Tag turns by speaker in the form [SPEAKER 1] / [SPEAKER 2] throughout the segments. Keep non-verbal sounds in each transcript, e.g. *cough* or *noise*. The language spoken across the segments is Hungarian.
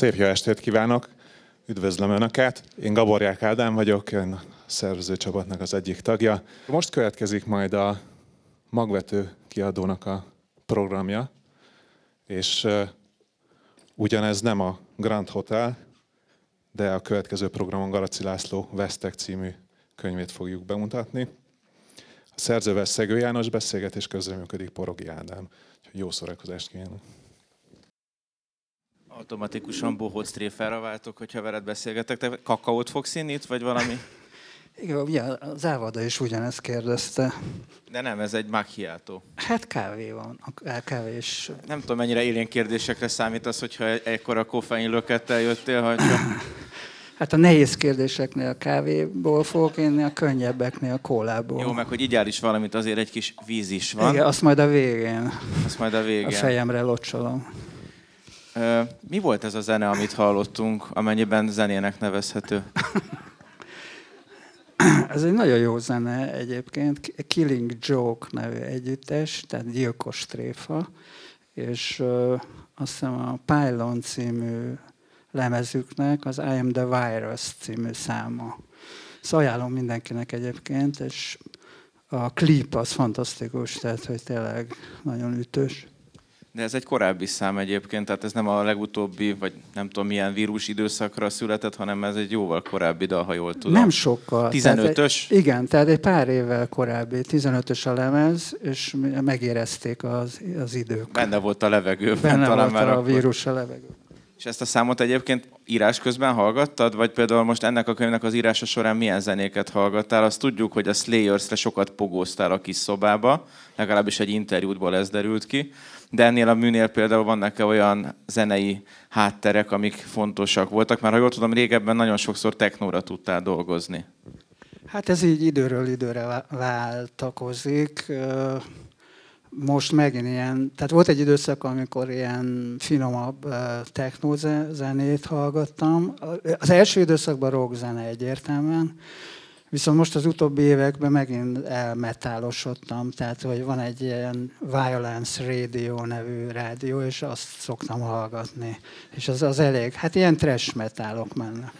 [SPEAKER 1] Szép jó estét kívánok! Üdvözlöm Önöket! Én Gaborják Ádám vagyok, én a szervezőcsapatnak az egyik tagja. Most következik majd a magvető kiadónak a programja, és ugyanez nem a Grand Hotel, de a következő programon Garaci László Vesztek című könyvét fogjuk bemutatni. A szerzővel Szegő János beszélgetés közreműködik Porogi Ádám. Jó szórakozást kívánok!
[SPEAKER 2] Automatikusan bohóc tréfára váltok, hogyha veled beszélgetek. Te kakaót fogsz inni itt, vagy valami? *laughs*
[SPEAKER 3] Igen, ugye az Ávada is ugyanezt kérdezte.
[SPEAKER 2] De nem, ez egy macchiato.
[SPEAKER 3] Hát kávé van, kávé is.
[SPEAKER 2] Nem tudom, mennyire élén kérdésekre számít az, hogyha ekkora koffein lökettel jöttél, hogy *laughs*
[SPEAKER 3] Hát a nehéz kérdéseknél a kávéból fogok inni, a könnyebbeknél a kólából.
[SPEAKER 2] Jó, meg hogy így is valamit, azért egy kis víz is van.
[SPEAKER 3] Igen, azt majd a végén.
[SPEAKER 2] Azt majd a végén. A
[SPEAKER 3] fejemre locsolom.
[SPEAKER 2] Mi volt ez a zene, amit hallottunk, amennyiben zenének nevezhető? *clears throat*
[SPEAKER 3] ez egy nagyon jó zene egyébként. Killing Joke nevű együttes, tehát gyilkos tréfa, és azt hiszem a Pylon című lemezüknek az I Am The Virus című száma. Szóval ajánlom mindenkinek egyébként, és a klip az fantasztikus, tehát hogy tényleg nagyon ütős.
[SPEAKER 2] De ez egy korábbi szám egyébként, tehát ez nem a legutóbbi, vagy nem tudom milyen vírus időszakra született, hanem ez egy jóval korábbi dal, ha jól tudom.
[SPEAKER 3] Nem sokkal.
[SPEAKER 2] 15-ös?
[SPEAKER 3] igen, tehát egy pár évvel korábbi, 15-ös a lemez, és megérezték az, az idők.
[SPEAKER 2] Benne volt a levegőben.
[SPEAKER 3] Benne talán volt már a akkor. vírus a levegőben.
[SPEAKER 2] És ezt a számot egyébként írás közben hallgattad, vagy például most ennek a könyvnek az írása során milyen zenéket hallgattál? Azt tudjuk, hogy a Slayers-re sokat pogóztál a kis szobába, legalábbis egy interjútból ez derült ki de ennél a műnél például vannak-e olyan zenei hátterek, amik fontosak voltak? Már ha jól tudom, régebben nagyon sokszor technóra tudtál dolgozni.
[SPEAKER 3] Hát ez így időről időre váltakozik. Most megint ilyen, tehát volt egy időszak, amikor ilyen finomabb technózenét hallgattam. Az első időszakban rock zene egyértelműen, Viszont most az utóbbi években megint elmetálosodtam, tehát hogy van egy ilyen Violence Radio nevű rádió, és azt szoktam hallgatni. És az, az elég, hát ilyen trash metálok mennek.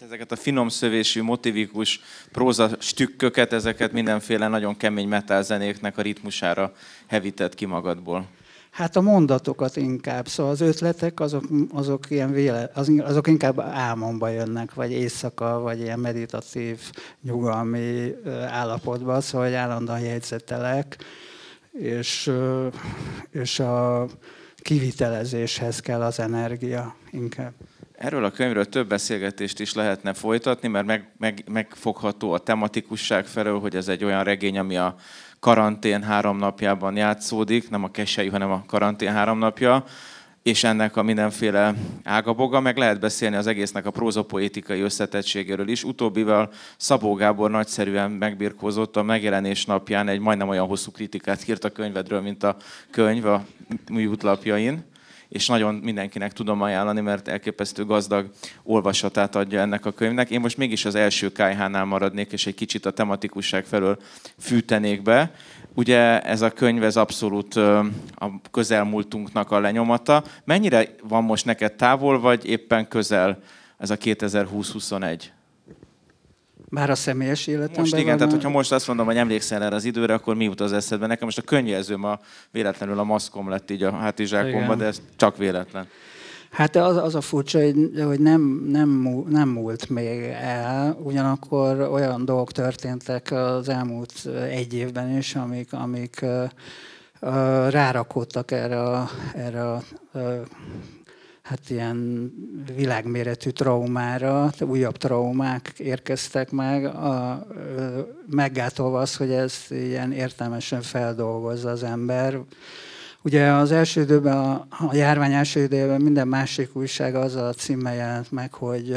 [SPEAKER 2] Ezeket a finom szövésű, motivikus próza stükköket, ezeket mindenféle nagyon kemény metálzenéknek a ritmusára hevített ki magadból.
[SPEAKER 3] Hát a mondatokat inkább, szóval az ötletek azok, azok, ilyen véle, azok inkább álmomba jönnek, vagy éjszaka, vagy ilyen meditatív, nyugalmi állapotban, szóval hogy állandóan jegyzetelek, és, és a kivitelezéshez kell az energia inkább.
[SPEAKER 2] Erről a könyvről több beszélgetést is lehetne folytatni, mert meg, meg, megfogható a tematikusság felől, hogy ez egy olyan regény, ami a karantén három napjában játszódik, nem a kesei, hanem a karantén három napja, és ennek a mindenféle ágaboga, meg lehet beszélni az egésznek a prózopoétikai összetettségéről is. Utóbbival Szabó Gábor nagyszerűen megbirkózott a megjelenés napján, egy majdnem olyan hosszú kritikát írt a könyvedről, mint a könyv a műútlapjain és nagyon mindenkinek tudom ajánlani, mert elképesztő gazdag olvasatát adja ennek a könyvnek. Én most mégis az első KH-nál maradnék, és egy kicsit a tematikusság felől fűtenék be. Ugye ez a könyv, ez abszolút a közelmúltunknak a lenyomata. Mennyire van most neked távol, vagy éppen közel ez a 2020-21?
[SPEAKER 3] Már a személyes életemben?
[SPEAKER 2] Most igen, tehát hogyha most azt mondom, hogy emlékszel erre az időre, akkor mi jut az eszedbe? Nekem most a könyvelzőm a véletlenül a maszkom lett így a hátizsákomba, de ez csak véletlen.
[SPEAKER 3] Hát az, az a furcsa, hogy, hogy nem, nem, nem múlt még el, ugyanakkor olyan dolgok történtek az elmúlt egy évben is, amik, amik uh, rárakódtak erre a, erre a uh, hát ilyen világméretű traumára, újabb traumák érkeztek meg, a, meggátolva az, hogy ez ilyen értelmesen feldolgozza az ember. Ugye az első időben, a, a járvány első időben minden másik újság az a címmel jelent meg, hogy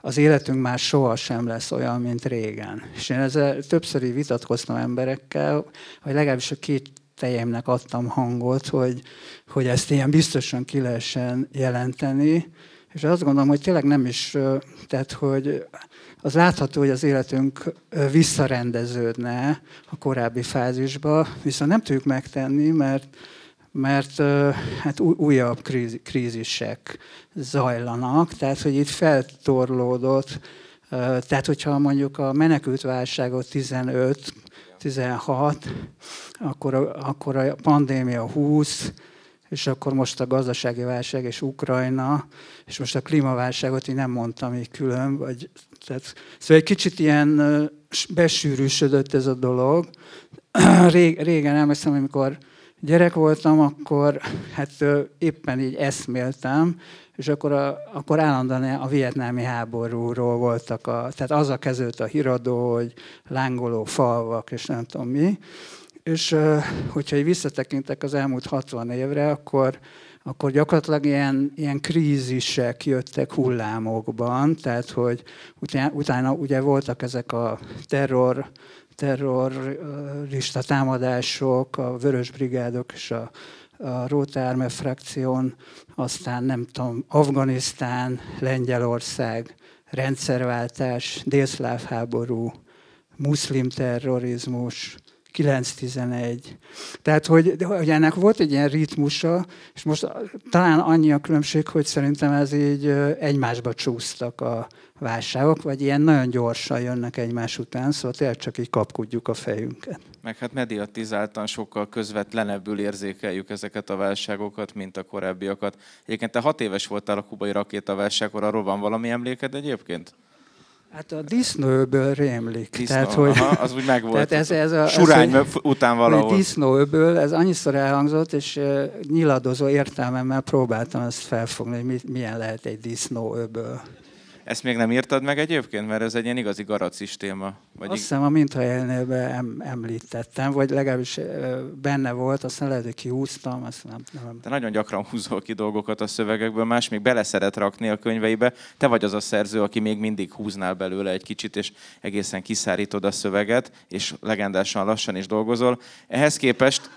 [SPEAKER 3] az életünk már soha sem lesz olyan, mint régen. És én ezzel többször vitatkoztam emberekkel, hogy legalábbis a két tejemnek adtam hangot, hogy, hogy ezt ilyen biztosan ki lehessen jelenteni, és azt gondolom, hogy tényleg nem is, tehát hogy az látható, hogy az életünk visszarendeződne a korábbi fázisba, viszont nem tudjuk megtenni, mert mert hát újabb krízisek zajlanak, tehát hogy itt feltorlódott, tehát hogyha mondjuk a menekültválságot 15, 16, akkor, akkor a pandémia 20, és akkor most a gazdasági válság és Ukrajna, és most a klímaválságot én nem mondtam így külön, vagy, tehát, szóval egy kicsit ilyen besűrűsödött ez a dolog. *clears throat* Rég, régen emlékszem, amikor gyerek voltam, akkor hát éppen így eszméltem, és akkor, a, akkor állandóan a vietnámi háborúról voltak, a, tehát az a kezdődött a híradó, hogy lángoló falvak, és nem tudom mi. És hogyha így visszatekintek az elmúlt 60 évre, akkor, akkor gyakorlatilag ilyen, ilyen krízisek jöttek hullámokban, tehát hogy utána, utána ugye voltak ezek a terror, terrorista támadások, a Vörös Brigádok és a, a Róta Arme frakción, aztán nem tudom, Afganisztán, Lengyelország, rendszerváltás, délszláv háború, muszlim terrorizmus, 9-11. Tehát, hogy, hogy ennek volt egy ilyen ritmusa, és most talán annyi a különbség, hogy szerintem ez így egymásba csúsztak a válságok, vagy ilyen nagyon gyorsan jönnek egymás után, szóval tényleg csak így kapkudjuk a fejünket.
[SPEAKER 2] Meg hát mediatizáltan sokkal közvetlenebbül érzékeljük ezeket a válságokat, mint a korábbiakat. Egyébként te hat éves voltál a kubai rakétaválságkor, arról van valami emléked egyébként?
[SPEAKER 3] Hát a disznóöböl rémlik.
[SPEAKER 2] Disznó, tehát, hogy, aha, az úgy megvolt. *laughs*
[SPEAKER 3] Tehát ez, ez a,
[SPEAKER 2] Surány
[SPEAKER 3] ez,
[SPEAKER 2] után valahol.
[SPEAKER 3] Disznóöböl, ez annyiszor elhangzott, és uh, nyiladozó értelmemmel próbáltam ezt felfogni, hogy milyen lehet egy disznóöböl.
[SPEAKER 2] Ezt még nem írtad meg egyébként, mert ez egy ilyen igazi garacis téma.
[SPEAKER 3] Vagy azt hiszem a mintajelnél em, említettem, vagy legalábbis benne volt, aztán lehet, hogy kihúztam, azt nem, nem.
[SPEAKER 2] Te nagyon gyakran húzol ki dolgokat a szövegekből, más még bele szeret rakni a könyveibe. Te vagy az a szerző, aki még mindig húznál belőle egy kicsit, és egészen kiszárítod a szöveget, és legendásan lassan is dolgozol. Ehhez képest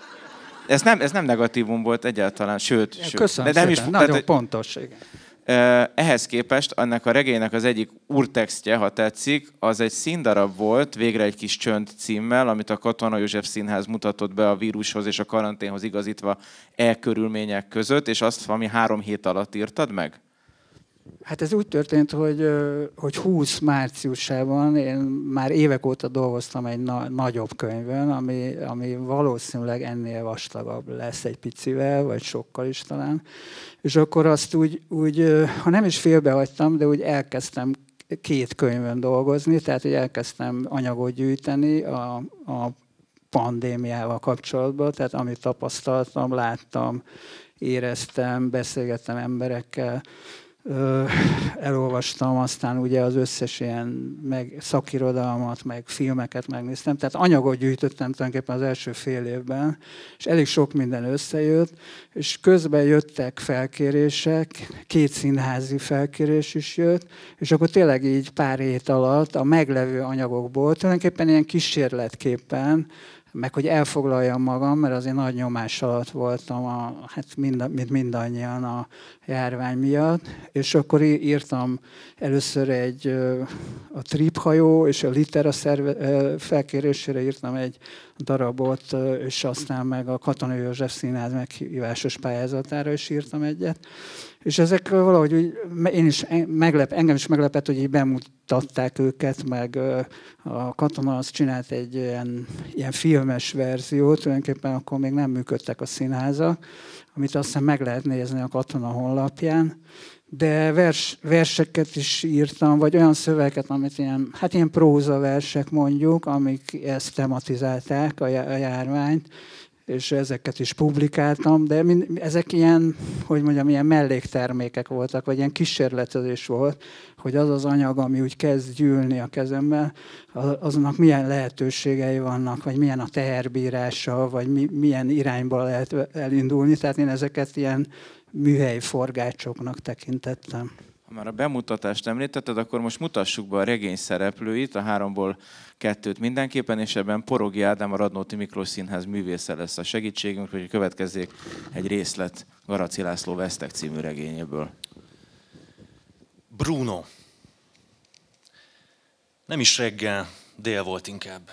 [SPEAKER 2] ez nem, ez nem negatívum volt egyáltalán, sőt, sőt
[SPEAKER 3] köszönöm de nem szépen, is, nagyon tehát, pontos, igen.
[SPEAKER 2] Ehhez képest annak a regénynek az egyik úrtextje, ha tetszik, az egy színdarab volt, végre egy kis csönd címmel, amit a Katona József Színház mutatott be a vírushoz és a karanténhoz igazítva e körülmények között, és azt valami három hét alatt írtad meg?
[SPEAKER 3] Hát ez úgy történt, hogy, hogy 20 márciusában én már évek óta dolgoztam egy na- nagyobb könyvön, ami, ami valószínűleg ennél vastagabb lesz egy picivel, vagy sokkal is talán. És akkor azt úgy, úgy ha nem is félbehagytam, de úgy elkezdtem két könyvön dolgozni, tehát hogy elkezdtem anyagot gyűjteni a, a pandémiával kapcsolatban, tehát amit tapasztaltam, láttam, éreztem, beszélgettem emberekkel, elolvastam, aztán ugye az összes ilyen meg szakirodalmat, meg filmeket megnéztem, tehát anyagot gyűjtöttem tulajdonképpen az első fél évben, és elég sok minden összejött, és közben jöttek felkérések, két színházi felkérés is jött, és akkor tényleg így pár hét alatt a meglevő anyagokból, tulajdonképpen ilyen kísérletképpen meg hogy elfoglaljam magam, mert azért nagy nyomás alatt voltam, a, hát mind, mint mindannyian a járvány miatt, és akkor írtam először egy a triphajó és a litera szerve, felkérésére írtam egy darabot, és aztán meg a Katonai József Színház meghívásos pályázatára is írtam egyet. És ezek valahogy úgy, én is meglep, engem is meglepett, hogy így bemutatták őket, meg a katona azt csinált egy ilyen, ilyen filmes verziót, tulajdonképpen akkor még nem működtek a színházak, amit aztán meg lehet nézni a katona honlapján. De vers, verseket is írtam, vagy olyan szöveket, amit ilyen, hát ilyen próza versek mondjuk, amik ezt tematizálták, a járványt, és ezeket is publikáltam, de mind, ezek ilyen, hogy mondjam, ilyen melléktermékek voltak, vagy ilyen kísérletezés volt, hogy az az anyag, ami úgy kezd gyűlni a kezemben, azonnak milyen lehetőségei vannak, vagy milyen a teherbírása, vagy mi, milyen irányba lehet elindulni. Tehát én ezeket ilyen műhelyi forgácsoknak tekintettem.
[SPEAKER 2] Ha már a bemutatást említetted, akkor most mutassuk be a regény szereplőit, a háromból kettőt mindenképpen, és ebben Porogi Ádám, a Radnóti Miklós Színház művésze lesz a segítségünk, hogy következzék egy részlet Garaci László Vesztek című regényéből.
[SPEAKER 4] Bruno. Nem is reggel, dél volt inkább.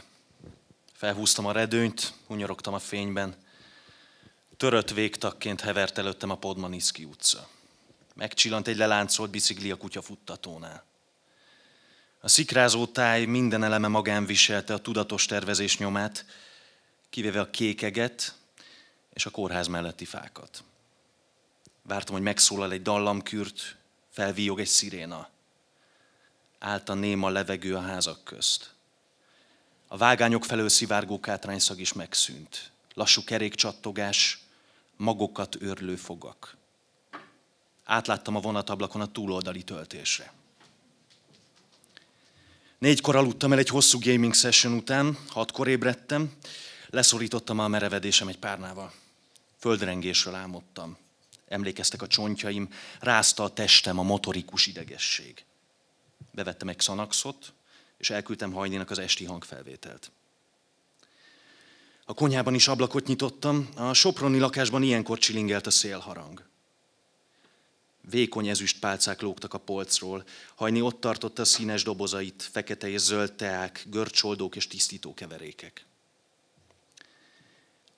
[SPEAKER 4] Felhúztam a redőnyt, hunyorogtam a fényben. Törött végtagként hevert előttem a Podmaniszki utca. Megcsillant egy leláncolt bicikli a kutyafuttatónál. A szikrázó táj minden eleme magán viselte a tudatos tervezés nyomát, kivéve a kékeget és a kórház melletti fákat. Vártam, hogy megszólal egy dallamkürt, felvíjog egy sziréna. Állt a néma levegő a házak közt. A vágányok felől szivárgó kátrányszag is megszűnt. Lassú kerékcsattogás, magokat őrlő fogak. Átláttam a vonatablakon a túloldali töltésre. Négykor aludtam el egy hosszú gaming session után, hatkor ébredtem, leszorítottam a merevedésem egy párnával. Földrengésről álmodtam. Emlékeztek a csontjaim, rázta a testem a motorikus idegesség. Bevettem egy Xanaxot, és elküldtem Hajninak az esti hangfelvételt. A konyhában is ablakot nyitottam, a soproni lakásban ilyenkor csilingelt a szélharang. Vékony ezüst pálcák lógtak a polcról, hajni ott tartotta a színes dobozait, fekete és zöld teák, görcsoldók és tisztító keverékek.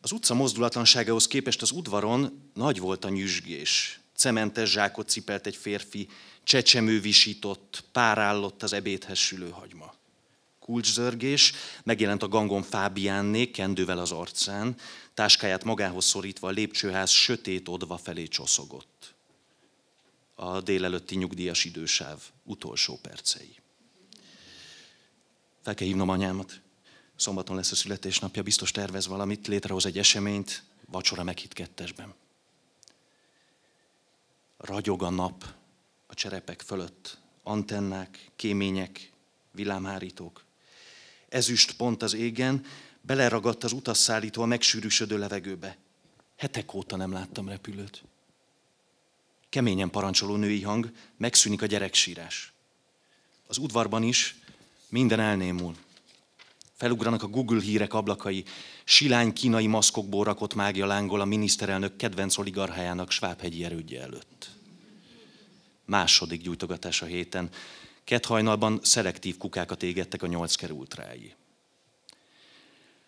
[SPEAKER 4] Az utca mozdulatlanságához képest az udvaron nagy volt a nyüzsgés. Cementes zsákot cipelt egy férfi, csecsemő visított, párállott az ebédhez sülő hagyma. Kulcszörgés, megjelent a gangon Fábiánné, kendővel az arcán, táskáját magához szorítva a lépcsőház sötét odva felé csoszogott. A délelőtti nyugdíjas idősáv utolsó percei. Fel kell hívnom anyámat. Szombaton lesz a születésnapja, biztos tervez valamit, létrehoz egy eseményt, vacsora meghitt kettesben. Ragyog a nap a cserepek fölött, antennák, kémények, villámhárítók. Ezüst pont az égen, beleragadt az utasszállító a megsűrűsödő levegőbe. Hetek óta nem láttam repülőt. Keményen parancsoló női hang, megszűnik a gyereksírás. Az udvarban is minden elnémul. Felugranak a Google hírek ablakai, silány kínai maszkokból rakott mágia lángol a miniszterelnök kedvenc oligarchájának svábhegyi erődje előtt. Második gyújtogatás a héten. Kett hajnalban szelektív kukákat égettek a nyolc kerültrái.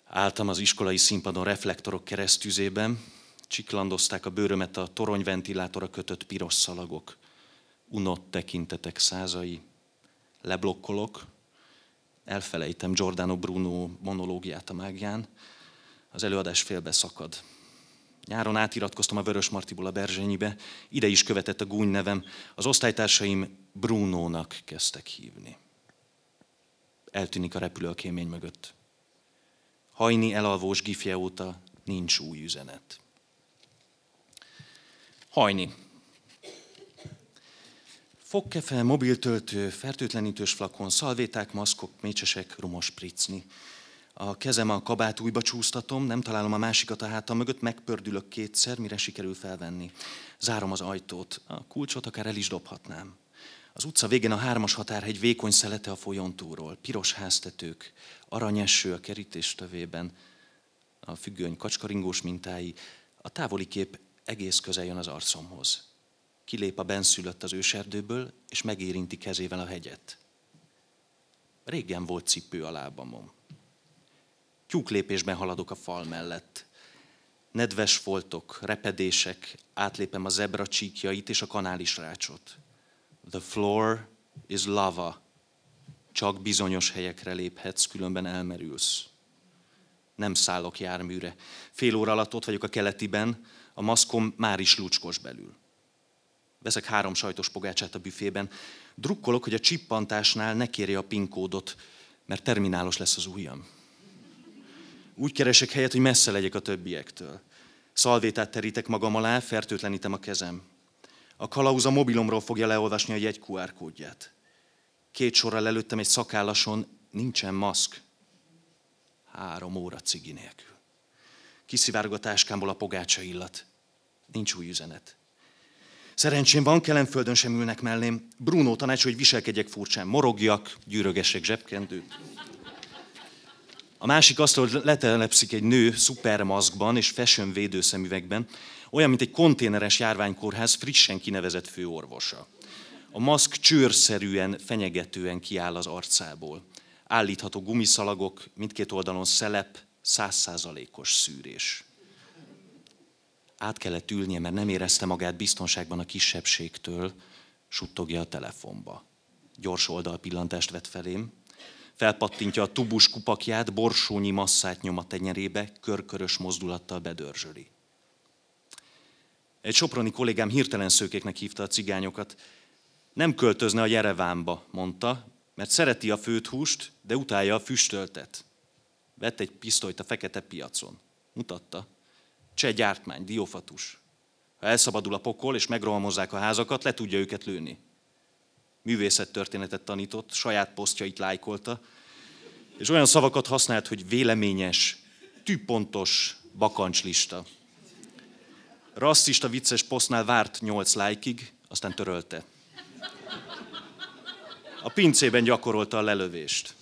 [SPEAKER 4] Álltam az iskolai színpadon reflektorok keresztüzében, csiklandozták a bőrömet a toronyventilátora kötött piros szalagok. Unott tekintetek százai. Leblokkolok, elfelejtem Giordano Bruno monológiát a mágián, az előadás félbe szakad. Nyáron átiratkoztam a Vörös Martiból a Berzsenyibe, ide is követett a gúny nevem, az osztálytársaim Brunónak kezdtek hívni. Eltűnik a repülő a kémény mögött. Hajni elalvós gifje óta nincs új üzenet. Hajni. Fogkefe, mobiltöltő, fertőtlenítős flakon, szalvéták, maszkok, mécsesek, rumos pricni. A kezem a kabát újba csúsztatom, nem találom a másikat a hátam mögött, megpördülök kétszer, mire sikerül felvenni. Zárom az ajtót, a kulcsot akár el is dobhatnám. Az utca végén a hármas határhegy vékony szelete a folyontúról, piros háztetők, aranyeső a kerítés tövében, a függöny kacskaringós mintái, a távoli kép egész közel jön az arcomhoz. Kilép a benszülött az őserdőből, és megérinti kezével a hegyet. Régen volt cipő a lábamon. Tyúklépésben haladok a fal mellett. Nedves foltok, repedések, átlépem a zebra csíkjait és a kanális rácsot. The floor is lava. Csak bizonyos helyekre léphetsz, különben elmerülsz. Nem szállok járműre. Fél óra alatt ott vagyok a keletiben, a maszkom már is lucskos belül. Veszek három sajtos pogácsát a büfében. Drukkolok, hogy a csippantásnál ne kérje a PIN kódot, mert terminálos lesz az ujjam. Úgy keresek helyet, hogy messze legyek a többiektől. Szalvétát terítek magam alá, fertőtlenítem a kezem. A kalauz a mobilomról fogja leolvasni a jegy QR kódját. Két sorral előttem egy szakállason nincsen maszk. Három óra cigi nélkül. Kiszivárog a táskámból a pogácsa illat. Nincs új üzenet. Szerencsém van, Kelenföldön sem ülnek mellém. Bruno tanács, hogy viselkedjek furcsán, morogjak, gyűrögessek zsebkendőt. A másik azt, hogy letelepszik egy nő szupermaszkban és fashion védőszemüvegben, olyan, mint egy konténeres járványkórház frissen kinevezett főorvosa. A maszk csőrszerűen, fenyegetően kiáll az arcából. Állítható gumiszalagok, mindkét oldalon szelep, százszázalékos szűrés. át kellett ülnie, mert nem érezte magát biztonságban a kisebbségtől, suttogja a telefonba. Gyors oldalpillantást vett felém, felpattintja a tubus kupakját, borsónyi masszát nyom a tenyerébe, körkörös mozdulattal bedörzsöli. Egy soproni kollégám hirtelen szőkéknek hívta a cigányokat. Nem költözne a Jerevánba, mondta, mert szereti a főt húst, de utálja a füstöltet. Vett egy pisztolyt a fekete piacon. Mutatta. Cseh gyártmány, diofatus. Ha elszabadul a pokol és megrohamozzák a házakat, le tudja őket lőni. Művészettörténetet tanított, saját posztjait lájkolta, és olyan szavakat használt, hogy véleményes, tűpontos bakancslista. Rasszista vicces posztnál várt 8 lájkig, aztán törölte. A pincében gyakorolta a lelövést.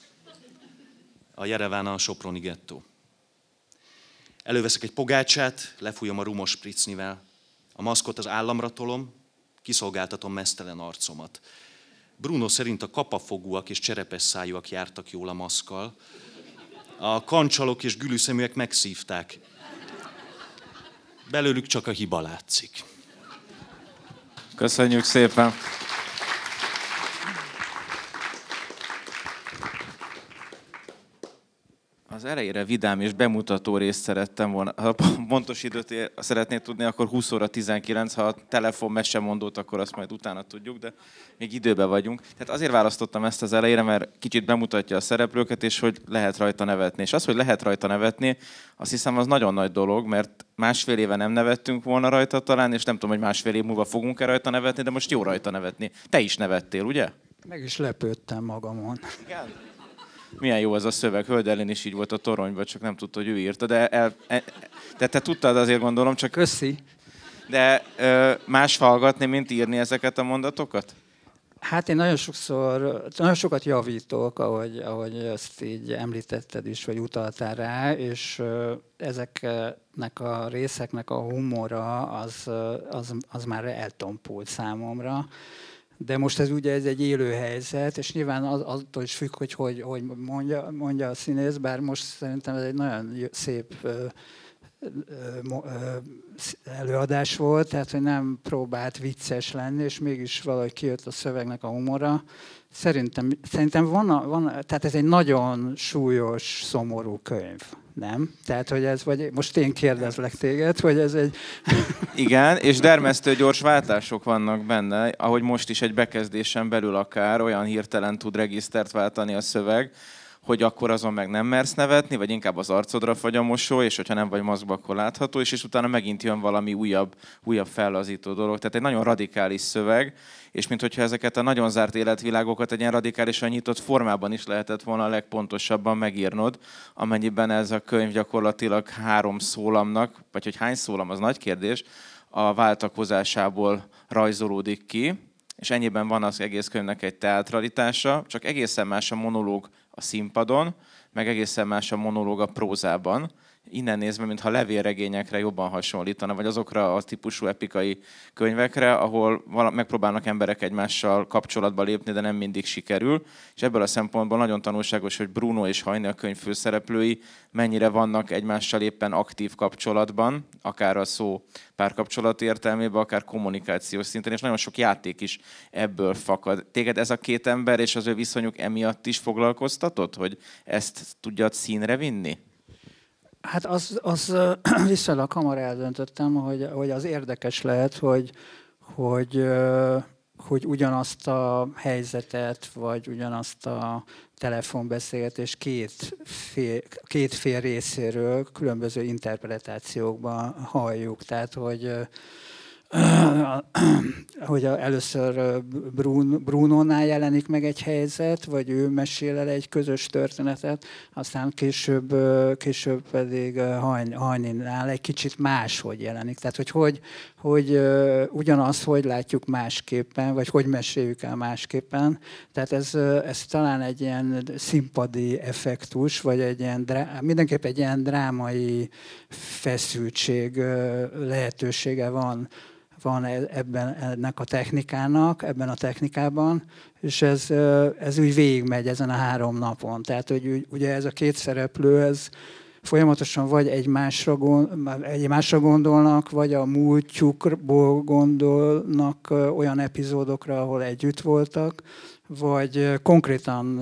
[SPEAKER 4] A Jereván a Soproni gettó. Előveszek egy pogácsát, lefújom a rumos spricnivel. A maszkot az államra tolom, kiszolgáltatom mesztelen arcomat. Bruno szerint a kapafogúak és cserepes szájúak jártak jól a maszkal. A kancsalok és gülüszeműek megszívták. Belőlük csak a hiba látszik.
[SPEAKER 2] Köszönjük szépen! Az elejére vidám és bemutató részt szerettem volna. Ha pontos időt ér- szeretnéd tudni, akkor 20 óra 19, ha a telefon mesemondót, akkor azt majd utána tudjuk, de még időben vagyunk. Tehát azért választottam ezt az elejére, mert kicsit bemutatja a szereplőket, és hogy lehet rajta nevetni. És az, hogy lehet rajta nevetni, azt hiszem az nagyon nagy dolog, mert másfél éve nem nevettünk volna rajta talán, és nem tudom, hogy másfél év múlva fogunk-e rajta nevetni, de most jó rajta nevetni. Te is nevettél, ugye?
[SPEAKER 3] Meg is lepődtem magamon.
[SPEAKER 2] Igen. Milyen jó ez a szöveg. Hölgyelén is így volt a toronyban, csak nem tudta, hogy ő írta. De, el, e, de te tudtad azért gondolom, csak
[SPEAKER 3] Köszi.
[SPEAKER 2] de ö, más hallgatni, mint írni ezeket a mondatokat?
[SPEAKER 3] Hát én nagyon sokszor, nagyon sokat javítok, ahogy, ahogy ezt így említetted is, vagy utaltál rá, és ezeknek a részeknek a humora az, az, az már eltompult számomra. De most ez ugye ez egy élő helyzet, és nyilván az, attól is függ, hogy hogy, hogy mondja, mondja a színész, bár most szerintem ez egy nagyon szép ö, előadás volt, tehát hogy nem próbált vicces lenni, és mégis valahogy kijött a szövegnek a humora. Szerintem, szerintem van, a, van, a- tehát ez egy nagyon súlyos, szomorú könyv, nem? Tehát, hogy ez, vagy most én kérdezlek téged, hogy ez egy, *laughs*
[SPEAKER 2] Igen, és dermesztő gyors váltások vannak benne, ahogy most is egy bekezdésen belül akár olyan hirtelen tud regisztert váltani a szöveg, hogy akkor azon meg nem mersz nevetni, vagy inkább az arcodra fagy a mosó, és hogyha nem vagy maszkba, akkor látható, és, és utána megint jön valami újabb, újabb fellazító dolog. Tehát egy nagyon radikális szöveg, és mintha ezeket a nagyon zárt életvilágokat egy ilyen radikálisan nyitott formában is lehetett volna a legpontosabban megírnod, amennyiben ez a könyv gyakorlatilag három szólamnak, vagy hogy hány szólam, az nagy kérdés, a váltakozásából rajzolódik ki, és ennyiben van az egész könyvnek egy teatralitása, csak egészen más a monológ a színpadon, meg egészen más a monológ a prózában. Innen nézve, mintha levélregényekre jobban hasonlítana, vagy azokra a típusú epikai könyvekre, ahol vala- megpróbálnak emberek egymással kapcsolatba lépni, de nem mindig sikerül. És ebből a szempontból nagyon tanulságos, hogy Bruno és Hajni a könyv főszereplői mennyire vannak egymással éppen aktív kapcsolatban, akár a szó párkapcsolat értelmében, akár kommunikációs szinten, és nagyon sok játék is ebből fakad. Téged ez a két ember és az ő viszonyuk emiatt is foglalkoztatott, hogy ezt tudjad színre vinni?
[SPEAKER 3] Hát az, az *clears throat* viszonylag hamar eldöntöttem, hogy, hogy az érdekes lehet, hogy, hogy, hogy ugyanazt a helyzetet, vagy ugyanazt a telefonbeszélgetést két fél, két fél részéről különböző interpretációkban halljuk. Tehát, hogy hogy először Brun- Brunónál jelenik meg egy helyzet, vagy ő mesél el egy közös történetet, aztán később, később pedig Hajninál egy kicsit máshogy jelenik. Tehát, hogy, hogy, hogy ugyanaz, hogy látjuk másképpen, vagy hogy meséljük el másképpen. Tehát ez, ez talán egy ilyen színpadi effektus, vagy egy ilyen, mindenképp egy ilyen drámai feszültség lehetősége van van e- ebben ennek a technikának, ebben a technikában, és ez, ez úgy végigmegy ezen a három napon. Tehát, hogy ugye ez a két szereplő, ez folyamatosan vagy egymásra, egymásra gondolnak, vagy a múltjukból gondolnak olyan epizódokra, ahol együtt voltak, vagy konkrétan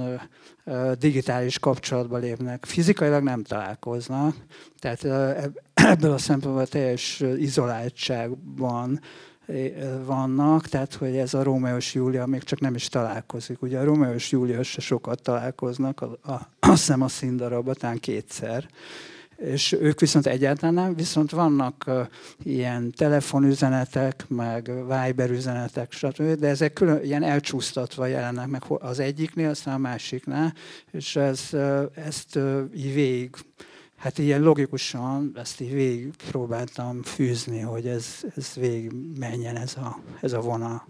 [SPEAKER 3] digitális kapcsolatba lépnek. Fizikailag nem találkoznak, tehát *clears throat* ebből a szempontból teljes izoláltságban vannak, tehát hogy ez a Rómeó és Júlia még csak nem is találkozik. Ugye a Rómeó és Júlia se sokat találkoznak, a, a, azt hiszem a színdarabban talán kétszer, és ők viszont egyáltalán nem, viszont vannak ilyen telefonüzenetek, meg Viber üzenetek, stb., de ezek külön, ilyen elcsúsztatva jelennek meg az egyiknél, aztán a másiknál, és ez, ezt így végig Hát ilyen logikusan ezt így végig próbáltam fűzni, hogy ez, ez végig menjen ez a, ez a vonal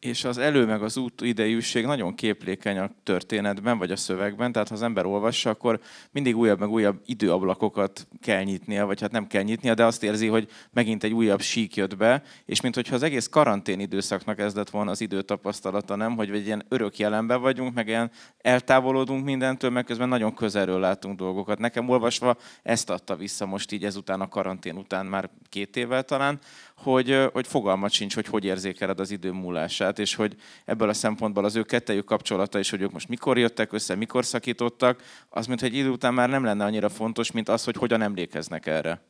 [SPEAKER 2] és az elő meg az út idejűség nagyon képlékeny a történetben, vagy a szövegben, tehát ha az ember olvassa, akkor mindig újabb meg újabb időablakokat kell nyitnia, vagy hát nem kell nyitnia, de azt érzi, hogy megint egy újabb sík jött be, és mintha az egész karantén időszaknak ez lett volna az időtapasztalata, nem? Hogy egy ilyen örök jelenben vagyunk, meg ilyen eltávolodunk mindentől, meg közben nagyon közelről látunk dolgokat. Nekem olvasva ezt adta vissza most így ezután a karantén után már két évvel talán, hogy, hogy fogalmat sincs, hogy hogy érzékeled az idő múlását, és hogy ebből a szempontból az ő kettejük kapcsolata is, hogy ők most mikor jöttek össze, mikor szakítottak, az, mint egy idő után már nem lenne annyira fontos, mint az, hogy hogyan emlékeznek erre.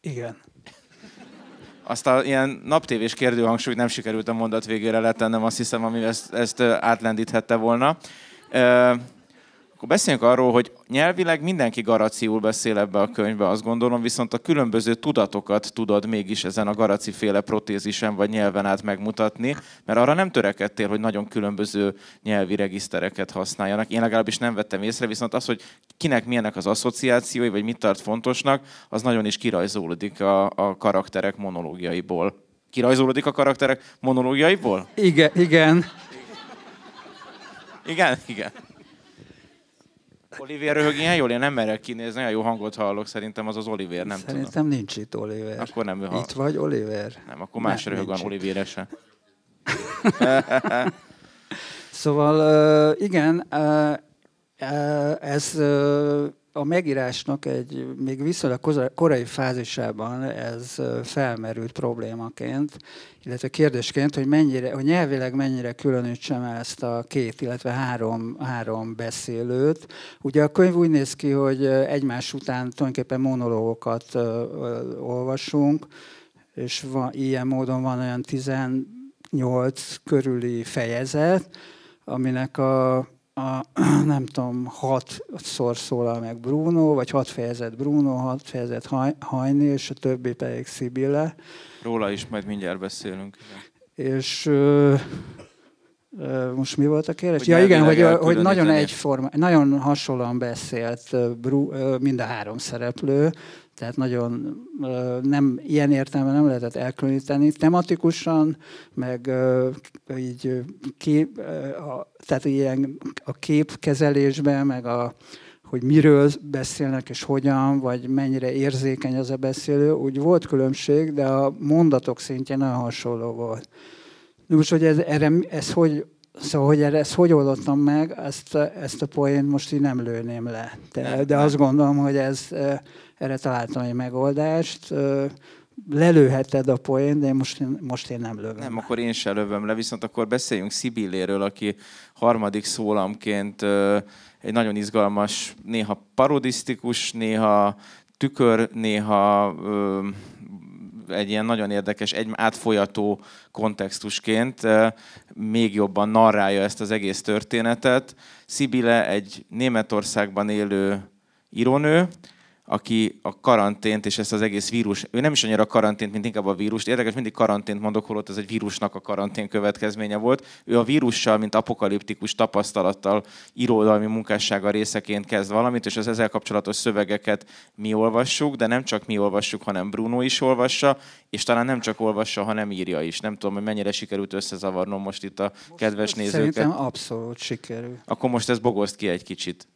[SPEAKER 3] Igen.
[SPEAKER 2] Azt a ilyen naptévés kérdőhangsúlyt nem sikerült a mondat végére letennem, azt hiszem, ami ezt, ezt átlendíthette volna. Akkor beszéljünk arról, hogy nyelvileg mindenki garaciul beszél ebbe a könyvbe, azt gondolom, viszont a különböző tudatokat tudod mégis ezen a garaci féle protézisen vagy nyelven át megmutatni, mert arra nem törekedtél, hogy nagyon különböző nyelvi regisztereket használjanak. Én legalábbis nem vettem észre, viszont az, hogy kinek milyenek az asszociációi, vagy mit tart fontosnak, az nagyon is kirajzolódik a, a karakterek monológiaiból. Kirajzolódik a karakterek monológiaiból?
[SPEAKER 3] Igen, igen.
[SPEAKER 2] Igen, igen. Oliver röhög ilyen jól, én nem merek kinézni, olyan jó hangot hallok, szerintem az az Oliver, nem
[SPEAKER 3] szerintem
[SPEAKER 2] tudom.
[SPEAKER 3] nincs itt Oliver.
[SPEAKER 2] Akkor nem ő
[SPEAKER 3] Itt vagy Oliver?
[SPEAKER 2] Nem, akkor más nem, röhög van Oliverese. *laughs* *laughs*
[SPEAKER 3] szóval igen, ez a megírásnak egy még viszonylag korai fázisában ez felmerült problémaként, illetve kérdésként, hogy mennyire, hogy nyelvileg mennyire különítsem ezt a két, illetve három, három beszélőt. Ugye a könyv úgy néz ki, hogy egymás után tulajdonképpen monológokat olvasunk, és van, ilyen módon van olyan 18 körüli fejezet, aminek a a, *clears throat* nem tudom, hatszor szólal meg Bruno, vagy hat fejezet Bruno, hat fejezet Hajni, és a többi pedig Szibille.
[SPEAKER 2] Róla is majd mindjárt beszélünk.
[SPEAKER 3] Igen. És ö, ö, most mi volt a kérdés? Hogy ja igen, hogy, hogy nagyon egyforma, nagyon hasonlóan beszélt Bru, mind a három szereplő, tehát nagyon nem, ilyen értelemben nem lehetett elkülöníteni. Tematikusan, meg így kép, a, tehát ilyen a képkezelésben, meg a, hogy miről beszélnek és hogyan, vagy mennyire érzékeny az a beszélő, úgy volt különbség, de a mondatok szintjén nagyon hasonló volt. Most, hogy ez, erre, ez hogy, Szóval, hogy ezt hogy oldottam meg, ezt, ezt a poént most így nem lőném le. De, nem, de azt gondolom, hogy ez, erre találtam egy megoldást. Lelőheted a poént, de én most, most én nem lövöm.
[SPEAKER 2] Nem, le. akkor én sem lövöm le, viszont akkor beszéljünk Szibilléről, aki harmadik szólamként egy nagyon izgalmas, néha parodisztikus, néha tükör, néha egy ilyen nagyon érdekes, egy átfolyató kontextusként még jobban narrálja ezt az egész történetet. Sibile egy Németországban élő írónő, aki a karantént és ezt az egész vírus, ő nem is annyira a karantént, mint inkább a vírust. Érdekes, mindig karantént mondok, holott ez egy vírusnak a karantén következménye volt. Ő a vírussal, mint apokaliptikus tapasztalattal, irodalmi munkássága részeként kezd valamit, és az ezzel kapcsolatos szövegeket mi olvassuk, de nem csak mi olvassuk, hanem Bruno is olvassa, és talán nem csak olvassa, hanem írja is. Nem tudom, hogy mennyire sikerült összezavarnom most itt a most kedves nézőket.
[SPEAKER 3] Szerintem abszolút sikerül.
[SPEAKER 2] Akkor most ez bogoszt ki egy kicsit.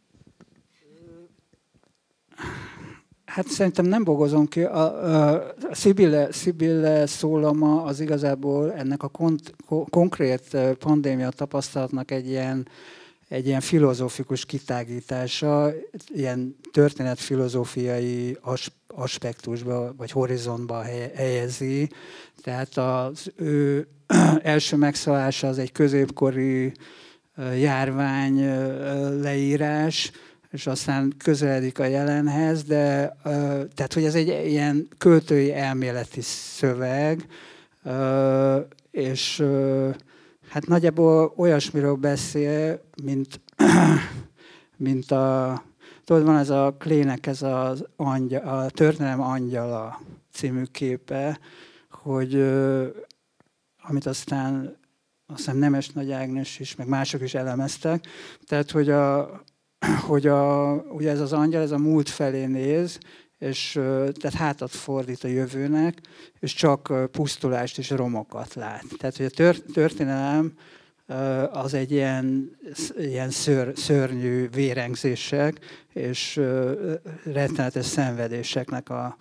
[SPEAKER 3] Hát szerintem nem bogozom ki. A, a, Sibille, Sibille szólama az igazából ennek a kont, ko, konkrét pandémia tapasztalatnak egy ilyen, egy ilyen filozófikus kitágítása, ilyen történetfilozófiai as, aspektusba vagy horizontba helyezi. Tehát az ő *clears throat* első megszólása az egy középkori járvány leírás, és aztán közeledik a jelenhez, de tehát, hogy ez egy ilyen költői elméleti szöveg, és hát nagyjából olyasmiről beszél, mint, *clears throat* mint a, tudod, van ez a Klének, ez az angyal, a történelem angyala című képe, hogy amit aztán azt hiszem Nemes Nagy Ágnes is, meg mások is elemeztek, tehát hogy, a, *clears throat* hogy a, ugye ez az angyal, ez a múlt felé néz, és tehát hátat fordít a jövőnek, és csak pusztulást és romokat lát. Tehát, hogy a történelem az egy ilyen, ilyen ször, szörnyű vérengzések és rettenetes szenvedéseknek a,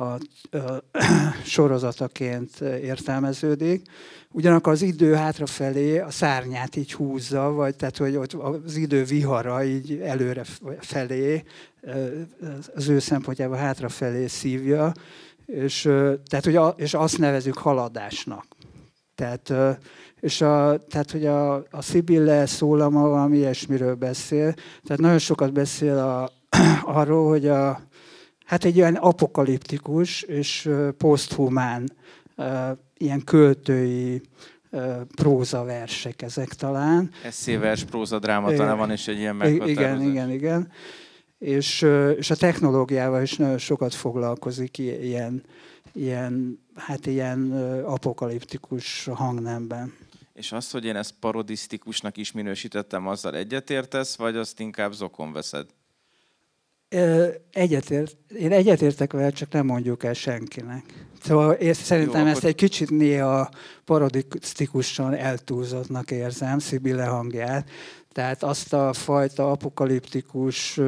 [SPEAKER 3] a, a *clears throat* sorozataként értelmeződik. Ugyanakkor az idő hátrafelé a szárnyát így húzza, vagy tehát, hogy ott az idő vihara így előre felé, az ő szempontjából hátrafelé szívja, és, tehát, hogy a, és azt nevezük haladásnak. Tehát, és a, tehát, hogy a, a Szibille szólama valami ilyesmiről beszél. Tehát nagyon sokat beszél a, *clears throat* arról, hogy a, hát egy olyan apokaliptikus és poszthumán ilyen költői prózaversek ezek talán.
[SPEAKER 2] Eszévers, próza, dráma talán van, és egy ilyen meghatározás.
[SPEAKER 3] Igen, igen, igen. És, és a technológiával is nagyon sokat foglalkozik ilyen, ilyen, hát ilyen apokaliptikus hangnemben.
[SPEAKER 2] És azt, hogy én ezt parodisztikusnak is minősítettem, azzal egyetértesz, vagy azt inkább zokon veszed?
[SPEAKER 3] Egyetért, én egyetértek vele, csak nem mondjuk el senkinek. Szóval én szerintem Jó, ezt egy kicsit néha parodisztikusan eltúlzottnak érzem, Szibille hangját. Tehát azt a fajta apokaliptikus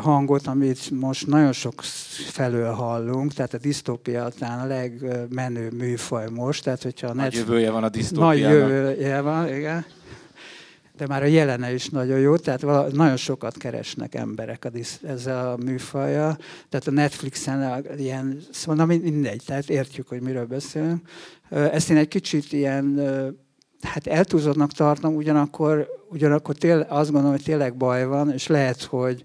[SPEAKER 3] hangot, amit most nagyon sok felől hallunk, tehát a disztópia talán a legmenőbb műfaj most. Tehát, hogyha
[SPEAKER 2] nagy Netflix... jövője van a disztópiának.
[SPEAKER 3] Nagy jövője van, igen de már a jelene is nagyon jó, tehát vala, nagyon sokat keresnek emberek a disz, ezzel a műfaja. Tehát a Netflixen a, ilyen, szóval na mindegy, tehát értjük, hogy miről beszélünk. Ezt én egy kicsit ilyen, hát eltúzottnak tartom, ugyanakkor, ugyanakkor tél, azt gondolom, hogy tényleg baj van, és lehet, hogy,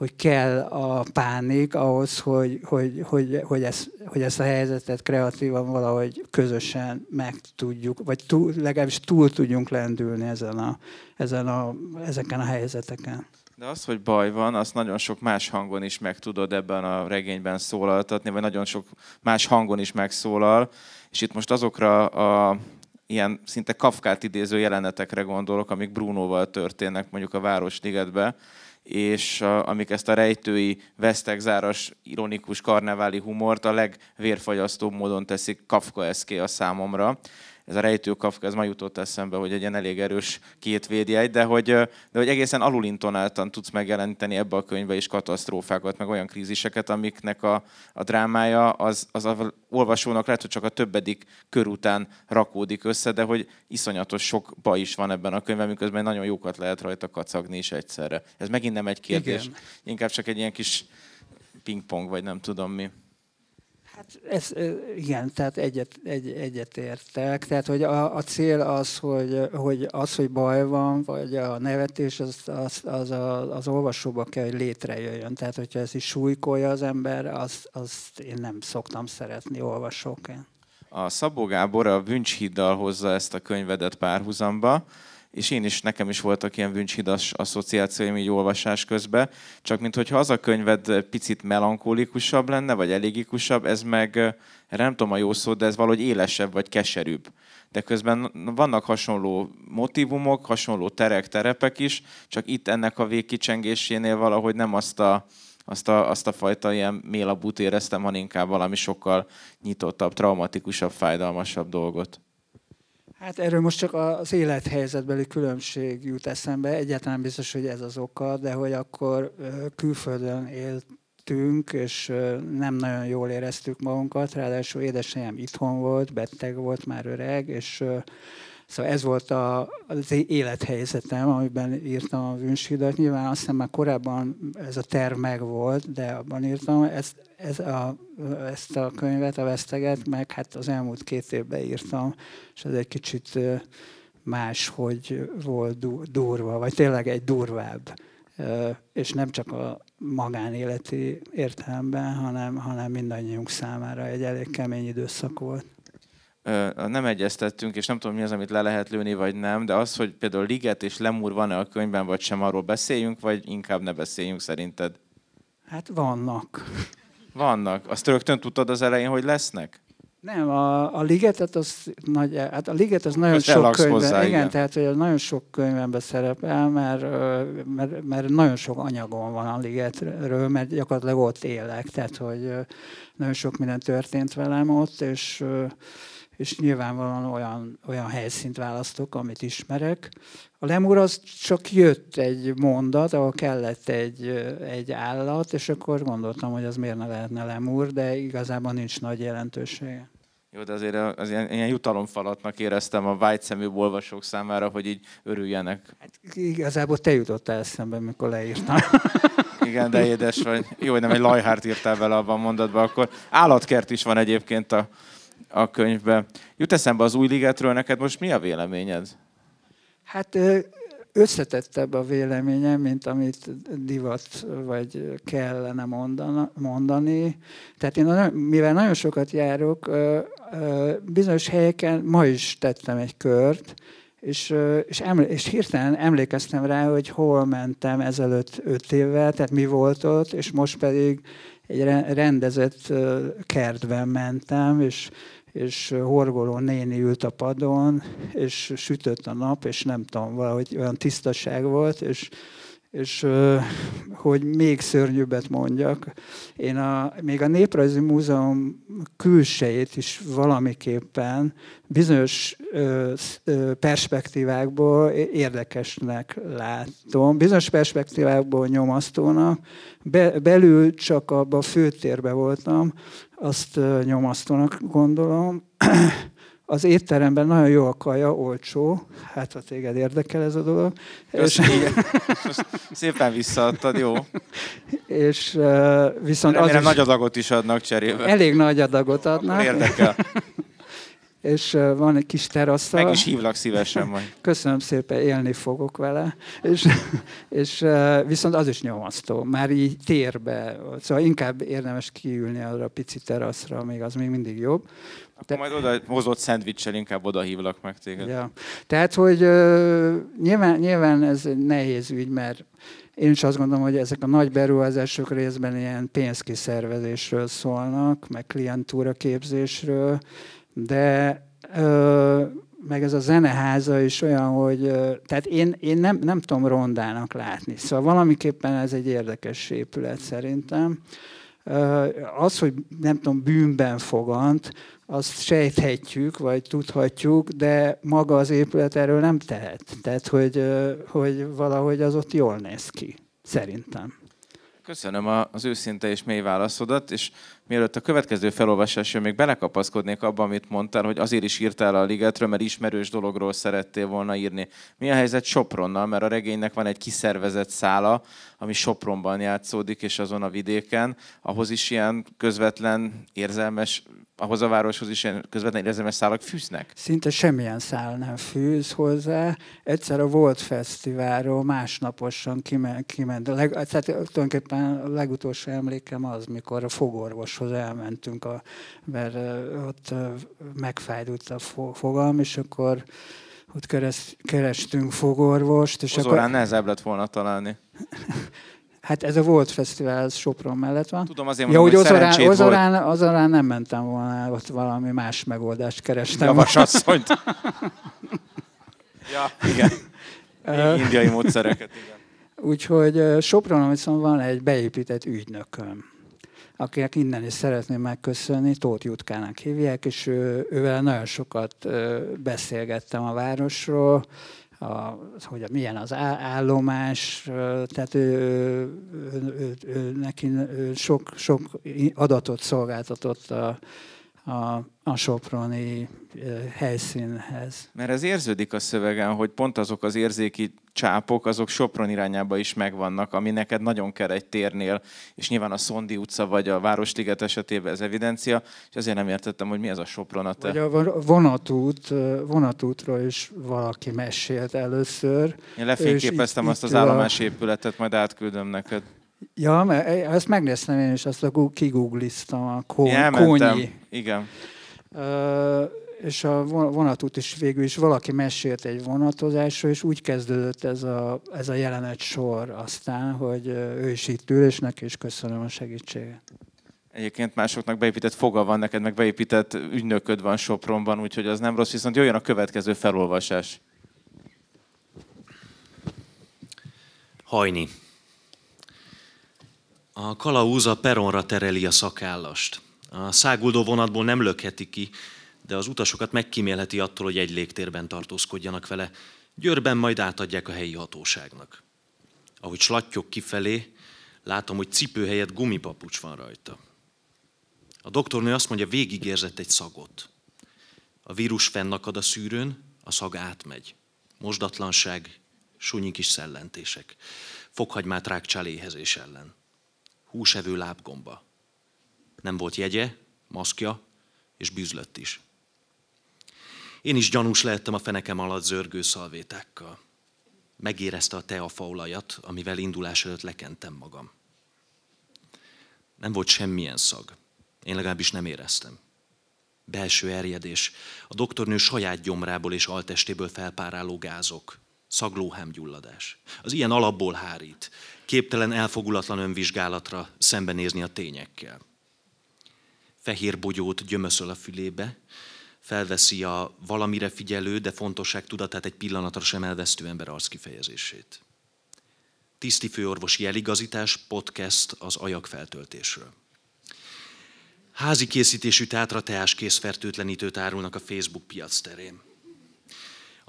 [SPEAKER 3] hogy kell a pánik ahhoz, hogy, hogy, hogy, hogy, ezt, hogy ezt a helyzetet kreatívan valahogy közösen meg tudjuk, vagy túl, legalábbis túl tudjunk lendülni ezen a, ezen a, ezeken a helyzeteken.
[SPEAKER 2] De az, hogy baj van, azt nagyon sok más hangon is meg tudod ebben a regényben szólaltatni, vagy nagyon sok más hangon is megszólal. És itt most azokra a ilyen szinte kafkát idéző jelenetekre gondolok, amik Brunóval történnek mondjuk a Városligetbe, és amik ezt a rejtői, vesztegzáras, ironikus, karneváli humort a legvérfagyasztóbb módon teszik Kafka eszké a számomra ez a rejtő Kafka, ez ma jutott eszembe, hogy egy ilyen elég erős két védjegy, de hogy, de hogy egészen alulintonáltan tudsz megjeleníteni ebbe a könyvbe is katasztrófákat, meg olyan kríziseket, amiknek a, a drámája az, az a olvasónak lehet, hogy csak a többedik kör után rakódik össze, de hogy iszonyatos sok baj is van ebben a könyvben, miközben nagyon jókat lehet rajta kacagni is egyszerre. Ez megint nem egy kérdés, Igen. inkább csak egy ilyen kis pingpong, vagy nem tudom mi.
[SPEAKER 3] Hát ez, igen, tehát egyet, egy, egyet értek. Tehát, hogy a, a cél az hogy, hogy az, hogy baj van, vagy a nevetés, az, az, az, a, az olvasóba kell, hogy létrejöjjön. Tehát, hogyha ez is súlykolja az ember, azt, azt én nem szoktam szeretni olvasóként.
[SPEAKER 2] A Szabó Gábor a Vüncshiddal hozza ezt a könyvedet párhuzamba és én is, nekem is voltak ilyen vüncshidas asszociációim így olvasás közben, csak mintha az a könyved picit melankólikusabb lenne, vagy elégikusabb, ez meg, erre nem tudom a jó szó, de ez valahogy élesebb, vagy keserűbb. De közben vannak hasonló motivumok, hasonló terek, terepek is, csak itt ennek a végkicsengésénél valahogy nem azt a, azt a, azt a fajta ilyen mélabút éreztem, hanem inkább valami sokkal nyitottabb, traumatikusabb, fájdalmasabb dolgot.
[SPEAKER 3] Hát erről most csak az élethelyzetbeli különbség jut eszembe. Egyáltalán biztos, hogy ez az oka, de hogy akkor külföldön éltünk, és nem nagyon jól éreztük magunkat. Ráadásul édesanyám itthon volt, beteg volt, már öreg, és Szóval ez volt a, az élethelyzetem, amiben írtam a Vünsidat. Nyilván azt hiszem már korábban ez a terv megvolt, de abban írtam, ez, ez a, ezt a könyvet, a Veszteget, meg hát az elmúlt két évben írtam, és ez egy kicsit más, hogy volt durva, vagy tényleg egy durvább. És nem csak a magánéleti értelemben, hanem, hanem mindannyiunk számára egy elég kemény időszak volt
[SPEAKER 2] nem egyeztettünk, és nem tudom mi az, amit le lehet lőni, vagy nem, de az, hogy például Liget és Lemur van-e a könyvben, vagy sem, arról beszéljünk, vagy inkább ne beszéljünk szerinted?
[SPEAKER 3] Hát vannak.
[SPEAKER 2] Vannak. Azt rögtön tudtad az elején, hogy lesznek?
[SPEAKER 3] Nem, a, a ligetet az nagy, hát a liget az nagyon Most sok könyvben, hozzá, igen, igen, tehát hogy nagyon sok könyvben szerepel, mert, mert, mert, nagyon sok anyagom van a ligetről, mert gyakorlatilag ott élek, tehát hogy nagyon sok minden történt velem ott, és és nyilvánvalóan olyan, olyan helyszínt választok, amit ismerek. A lemur az csak jött egy mondat, ahol kellett egy, egy állat, és akkor gondoltam, hogy az miért ne lehetne lemur, de igazából nincs nagy jelentősége.
[SPEAKER 2] Jó, de azért az ilyen, ilyen jutalomfalatnak éreztem a vágyszemű olvasók számára, hogy így örüljenek.
[SPEAKER 3] Hát igazából te jutottál eszembe, mikor leírtam. *laughs*
[SPEAKER 2] Igen, de édes vagy. Jó, hogy nem egy lajhárt írtál vele abban a mondatban, akkor állatkert is van egyébként a a könyvbe. Jut eszembe az új ligetről, neked most mi a véleményed?
[SPEAKER 3] Hát összetettebb a véleményem, mint amit divat vagy kellene mondani. Tehát én, mivel nagyon sokat járok, bizonyos helyeken ma is tettem egy kört, és, és, emlé- és hirtelen emlékeztem rá, hogy hol mentem ezelőtt öt évvel, tehát mi volt ott, és most pedig egy rendezett kertben mentem, és és horgoló néni ült a padon, és sütött a nap, és nem tudom, valahogy olyan tisztaság volt, és és hogy még szörnyűbbet mondjak, én a, még a Néprajzi Múzeum külsejét is valamiképpen bizonyos perspektívákból érdekesnek látom, bizonyos perspektívákból nyomasztónak, Be, belül csak abban a főtérbe voltam, azt nyomasztónak gondolom, *clears throat* az étteremben nagyon jó a kaja, olcsó, hát ha téged érdekel ez a dolog.
[SPEAKER 2] és, szépen visszaadtad, jó. *laughs*
[SPEAKER 3] És uh, viszont
[SPEAKER 2] Remélem az is, nagy adagot is adnak cserébe.
[SPEAKER 3] Elég nagy adagot adnak.
[SPEAKER 2] Akkor érdekel. *laughs*
[SPEAKER 3] és van egy kis terasza.
[SPEAKER 2] Meg is hívlak szívesen majd. *laughs*
[SPEAKER 3] Köszönöm szépen, élni fogok vele. És, és viszont az is nyomasztó, már így térbe. Szóval inkább érdemes kiülni arra a pici teraszra, még az még mindig jobb.
[SPEAKER 2] Akkor majd oda hozott szendvicssel inkább oda hívlak meg téged.
[SPEAKER 3] Ja. Tehát, hogy uh, nyilván, nyilván ez egy nehéz ügy, mert én is azt gondolom, hogy ezek a nagy beruházások részben ilyen pénzkiszervezésről szólnak, meg klientúra képzésről, de uh, meg ez a zeneháza is olyan, hogy tehát én, én nem, nem tudom rondának látni. Szóval valamiképpen ez egy érdekes épület szerintem. Az, hogy nem tudom, bűnben fogant, azt sejthetjük, vagy tudhatjuk, de maga az épület erről nem tehet. Tehát, hogy, hogy valahogy az ott jól néz ki, szerintem.
[SPEAKER 2] Köszönöm az őszinte és mély válaszodat, és mielőtt a következő felolvasásra még belekapaszkodnék abba, amit mondtál, hogy azért is írtál a ligetről, mert ismerős dologról szerettél volna írni. Mi a helyzet Sopronnal, mert a regénynek van egy kiszervezett szála, ami Sopronban játszódik, és azon a vidéken, ahhoz is ilyen közvetlen, érzelmes ahhoz a városhoz is ilyen közvetlen érzelmes szálak fűznek?
[SPEAKER 3] Szinte semmilyen szál nem fűz hozzá. Egyszer a Volt Fesztiválról másnaposan kiment, kiment. Leg, tehát tulajdonképpen a legutolsó emlékem az, mikor a fogorvoshoz elmentünk, a, mert ott megfájdult a fogalm, és akkor ott keres, kerestünk fogorvost. És
[SPEAKER 2] Ozorán akkor... nehezebb lett volna találni. *laughs*
[SPEAKER 3] Hát ez a Volt Fesztivál az Sopron mellett van.
[SPEAKER 2] Tudom, azért mondom, ja, hogy, hogy
[SPEAKER 3] Ozorán, Ozorán, Ozorán nem mentem volna, ott valami más megoldást kerestem.
[SPEAKER 2] Javasasszonyt. *laughs* ja, igen. Indiai módszereket, igen.
[SPEAKER 3] Úgyhogy Sopronon viszont van egy beépített ügynököm, akinek innen is szeretném megköszönni, Tóth Jutkának hívják, és ő, ővel nagyon sokat beszélgettem a városról, a, hogy milyen az állomás, tehát ő, ő, ő, ő, neki ő sok, sok adatot szolgáltatott a, a, a, soproni helyszínhez.
[SPEAKER 2] Mert ez érződik a szövegen, hogy pont azok az érzéki csápok, azok Sopron irányába is megvannak, ami neked nagyon kell egy térnél, és nyilván a Szondi utca vagy a Városliget esetében ez evidencia, és ezért nem értettem, hogy mi ez a Sopron a te.
[SPEAKER 3] Vagy a vonatút, vonatútról is valaki mesélt először.
[SPEAKER 2] Én lefényképeztem azt az állomásépületet, majd átküldöm neked.
[SPEAKER 3] Ja, mert e- ezt megnéztem én is, azt a kigoogliztam, a
[SPEAKER 2] kó- kónyi. Igen.
[SPEAKER 3] Uh, és a vonatút is végül is valaki mesélt egy vonatozásról, és úgy kezdődött ez a, ez a jelenet sor aztán, hogy ő is itt ül, és neki is köszönöm a segítséget.
[SPEAKER 2] Egyébként másoknak beépített foga van, neked meg beépített ügynököd van Sopronban, úgyhogy az nem rossz, viszont jöjjön a következő felolvasás.
[SPEAKER 4] Hajni. A kalauz a peronra tereli a szakállast. A száguldó vonatból nem lökheti ki, de az utasokat megkímélheti attól, hogy egy légtérben tartózkodjanak vele. Győrben majd átadják a helyi hatóságnak. Ahogy slattyok kifelé, látom, hogy cipő helyett gumipapucs van rajta. A doktornő azt mondja, végigérzett egy szagot. A vírus fennakad a szűrőn, a szag átmegy. Mosdatlanság, sunyi kis szellentések. Fokhagymát rákcsál éhezés ellen. Húsevő lábgomba. Nem volt jegye, maszkja, és bűzlött is. Én is gyanús lehettem a fenekem alatt zörgő szalvétákkal. Megérezte a teafaolajat, amivel indulás előtt lekentem magam. Nem volt semmilyen szag. Én legalábbis nem éreztem. Belső erjedés, a doktornő saját gyomrából és altestéből felpáráló gázok, szaglóhámgyulladás. Az ilyen alapból hárít, képtelen elfogulatlan önvizsgálatra szembenézni a tényekkel. Fehér bogyót gyömöszöl a fülébe, felveszi a valamire figyelő, de fontosság tudatát egy pillanatra sem elvesztő ember arckifejezését. Tiszti főorvosi eligazítás, podcast az ajak feltöltésről. Házi készítésű tátra teáskész fertőtlenítőt árulnak a Facebook piac terén.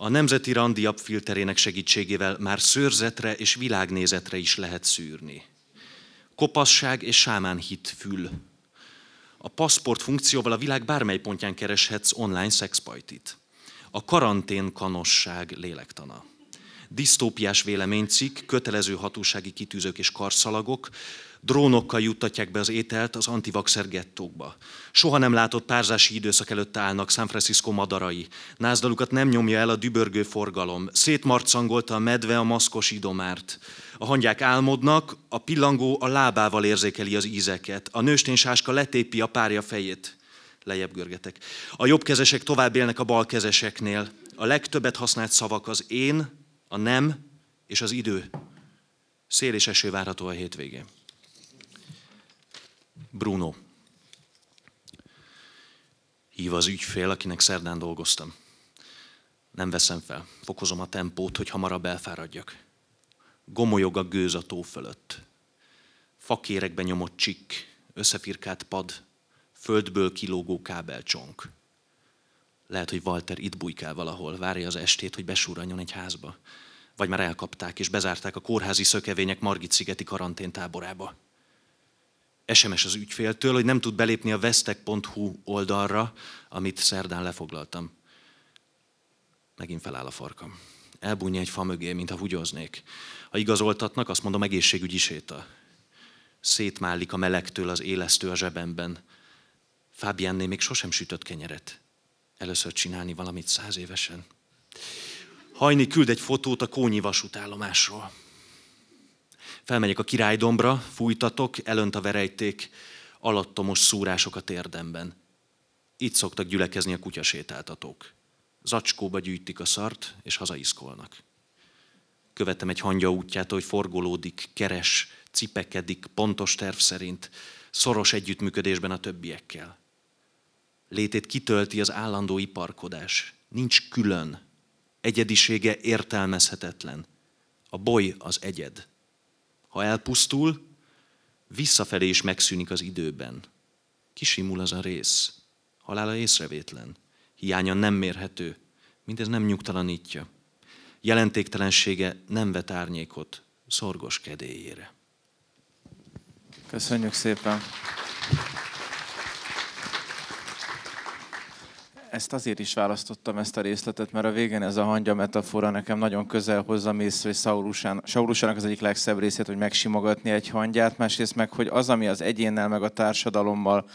[SPEAKER 4] A Nemzeti Randiap filterének segítségével már szőrzetre és világnézetre is lehet szűrni. Kopasság és sámán hit fül a paszport funkcióval a világ bármely pontján kereshetsz online szexpajtit. A karantén kanosság lélektana. Disztópiás véleménycikk, kötelező hatósági kitűzők és karszalagok, drónokkal juttatják be az ételt az antivaxer gettókba. Soha nem látott párzási időszak előtt állnak San Francisco madarai. Názdalukat nem nyomja el a dübörgő forgalom. Szétmarcangolta a medve a maszkos idomárt. A hangyák álmodnak, a pillangó a lábával érzékeli az ízeket. A nősténysáska letépi a párja fejét. Lejjebb görgetek. A jobbkezesek tovább élnek a balkezeseknél. A legtöbbet használt szavak az én, a nem és az idő. Szél és eső várható a hétvégén. Bruno. Hív az ügyfél, akinek szerdán dolgoztam. Nem veszem fel. Fokozom a tempót, hogy hamarabb elfáradjak. Gomolyog a gőz a tó fölött. Fakérekben nyomott csikk, összefirkált pad, földből kilógó kábelcsonk. Lehet, hogy Walter itt bujkál valahol, várja az estét, hogy besúranjon egy házba. Vagy már elkapták és bezárták a kórházi szökevények Margit-szigeti karanténtáborába. SMS az ügyféltől, hogy nem tud belépni a vestek.hu oldalra, amit szerdán lefoglaltam. Megint feláll a farkam. Elbújni egy fa mögé, mintha húgyoznék. Ha igazoltatnak, azt mondom, egészségügyi séta. Szétmálik a melegtől az élesztő a zsebemben. Fábiánné még sosem sütött kenyeret. Először csinálni valamit száz évesen. Hajni küld egy fotót a Kónyi vasútállomásról. Felmegyek a királydombra, fújtatok, elönt a verejték, alattomos szúrások a térdemben. Itt szoktak gyülekezni a kutyasétáltatók. Zacskóba gyűjtik a szart, és hazaiszkolnak. Követem egy hangya útját, hogy forgolódik, keres, cipekedik, pontos terv szerint, szoros együttműködésben a többiekkel. Létét kitölti az állandó iparkodás. Nincs külön. Egyedisége értelmezhetetlen. A boly az egyed. Ha elpusztul, visszafelé is megszűnik az időben. Kisimul az a rész. Halála észrevétlen. Hiánya nem mérhető. Mindez nem nyugtalanítja. Jelentéktelensége nem vet árnyékot szorgos kedélyére.
[SPEAKER 2] Köszönjük szépen! Ezt azért is választottam ezt a részletet, mert a végén ez a hangya metafora nekem nagyon közel hozzá mész, hogy Saurusának az egyik legszebb részét, hogy megsimogatni egy hangyát, másrészt meg, hogy az, ami az egyénnel meg a társadalommal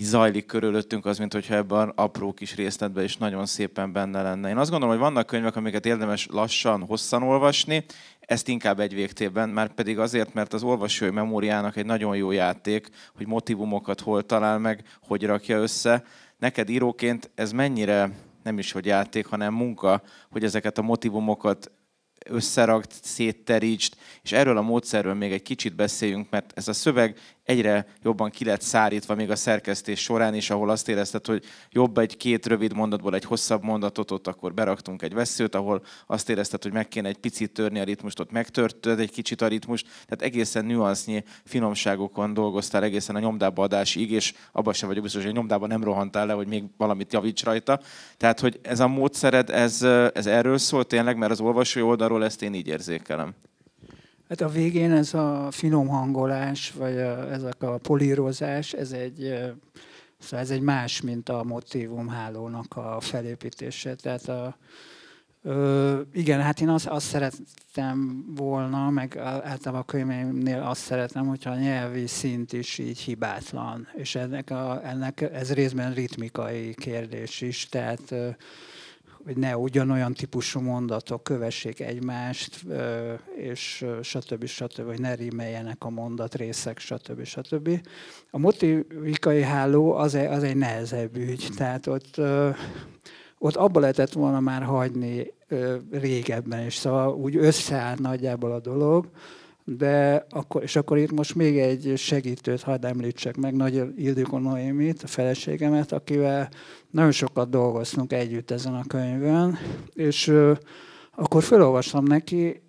[SPEAKER 2] zajlik körülöttünk, az, mint hogyha ebben apró kis részletben is nagyon szépen benne lenne. Én azt gondolom, hogy vannak könyvek, amiket érdemes lassan, hosszan olvasni, ezt inkább egy végtében, már pedig azért, mert az olvasói memóriának egy nagyon jó játék, hogy motivumokat hol talál meg, hogy rakja össze. Neked íróként ez mennyire nem is hogy játék, hanem munka, hogy ezeket a motivumokat összerakt, szétterítsd, és erről a módszerről még egy kicsit beszéljünk, mert ez a szöveg egyre jobban ki lett szárítva még a szerkesztés során is, ahol azt érezted, hogy jobb egy két rövid mondatból egy hosszabb mondatot, ott akkor beraktunk egy veszőt, ahol azt érezted, hogy meg kéne egy picit törni a ritmust, ott megtörted egy kicsit a ritmust, tehát egészen nüansznyi finomságokon dolgoztál egészen a nyomdába adásig, és abban sem vagyok biztos, hogy a nyomdába nem rohantál le, hogy még valamit javíts rajta. Tehát, hogy ez a módszered, ez, ez erről szól tényleg, mert az olvasói oldalról ezt én így érzékelem.
[SPEAKER 3] Hát a végén ez a finom hangolás, vagy a, ezek a polírozás, ez egy, szóval ez egy más, mint a hálónak a felépítése. Tehát a, Ö, igen, hát én azt, azt szerettem volna, meg általában a könyveimnél azt szeretem, hogyha a nyelvi szint is így hibátlan. És ennek, a, ennek ez részben ritmikai kérdés is, tehát hogy ne ugyanolyan típusú mondatok kövessék egymást, és stb. stb. hogy ne rímeljenek a mondatrészek, stb. stb. A motivikai háló az egy, az egy nehezebb ügy, tehát ott, ott abba lehetett volna már hagyni régebben, és szóval úgy összeáll nagyjából a dolog, de akkor, és akkor itt most még egy segítőt hadd említsek meg, Nagy Ildikó Noémit, a feleségemet, akivel nagyon sokat dolgoztunk együtt ezen a könyvön, és akkor felolvastam neki,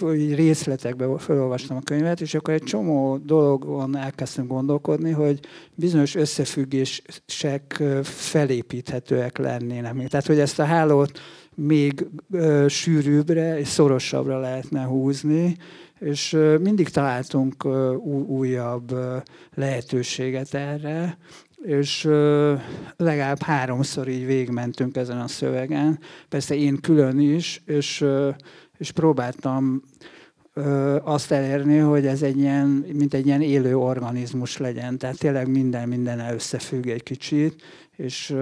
[SPEAKER 3] vagy részletekben felolvastam a könyvet, és akkor egy csomó dologon elkezdtem gondolkodni, hogy bizonyos összefüggések felépíthetőek lennének. Tehát, hogy ezt a hálót még sűrűbbre és szorosabbra lehetne húzni, és mindig találtunk újabb lehetőséget erre, és legalább háromszor így végmentünk ezen a szövegen, persze én külön is, és, és próbáltam azt elérni, hogy ez egy ilyen, mint egy ilyen élő organizmus legyen, tehát tényleg minden minden összefügg egy kicsit, és,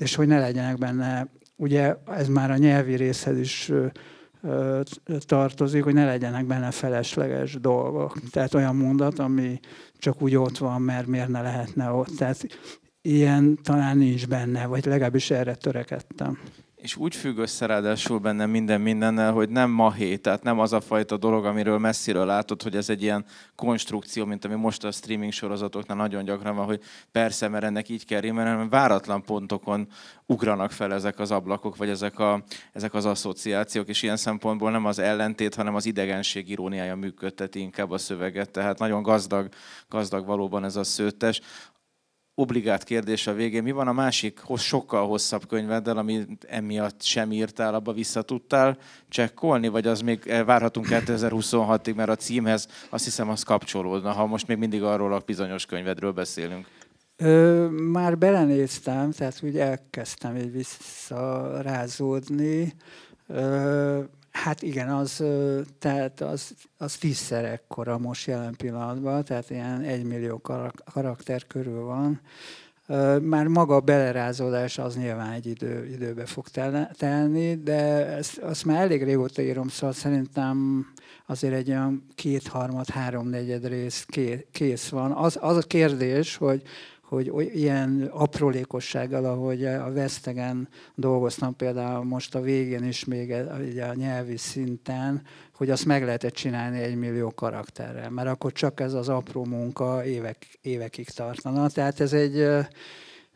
[SPEAKER 3] és hogy ne legyenek benne, ugye ez már a nyelvi részhez is tartozik, hogy ne legyenek benne felesleges dolgok. Tehát olyan mondat, ami csak úgy ott van, mert miért ne lehetne ott. Tehát ilyen talán nincs benne, vagy legalábbis erre törekedtem.
[SPEAKER 2] És úgy függ össze ráadásul benne minden mindennel, hogy nem mahé, tehát nem az a fajta dolog, amiről messziről látod, hogy ez egy ilyen konstrukció, mint ami most a streaming sorozatoknál nagyon gyakran van, hogy persze, mert ennek így kell rímelni, hanem váratlan pontokon ugranak fel ezek az ablakok, vagy ezek, a, ezek az asszociációk, és ilyen szempontból nem az ellentét, hanem az idegenség iróniája működteti inkább a szöveget, tehát nagyon gazdag, gazdag valóban ez a szőttes obligát kérdés a végén. Mi van a másik sokkal hosszabb könyveddel, ami emiatt sem írtál, abba vissza tudtál csekkolni, vagy az még várhatunk 2026-ig, mert a címhez azt hiszem az kapcsolódna, ha most még mindig arról a bizonyos könyvedről beszélünk.
[SPEAKER 3] Ö, már belenéztem, tehát úgy elkezdtem így visszarázódni. Ö, Hát igen, az, tehát az, az tízszer ekkora most jelen pillanatban, tehát ilyen egymillió karakter körül van. Már maga a belerázódás az nyilván egy idő, időbe fog telni, de ezt, azt már elég régóta írom, szóval szerintem azért egy olyan kétharmad, háromnegyed rész kész van. Az, az a kérdés, hogy hogy ilyen aprólékossággal, ahogy a Vesztegen dolgoztam például most a végén is még a nyelvi szinten, hogy azt meg lehetett csinálni egy millió karakterrel, mert akkor csak ez az apró munka évek, évekig tartana. Tehát ez egy,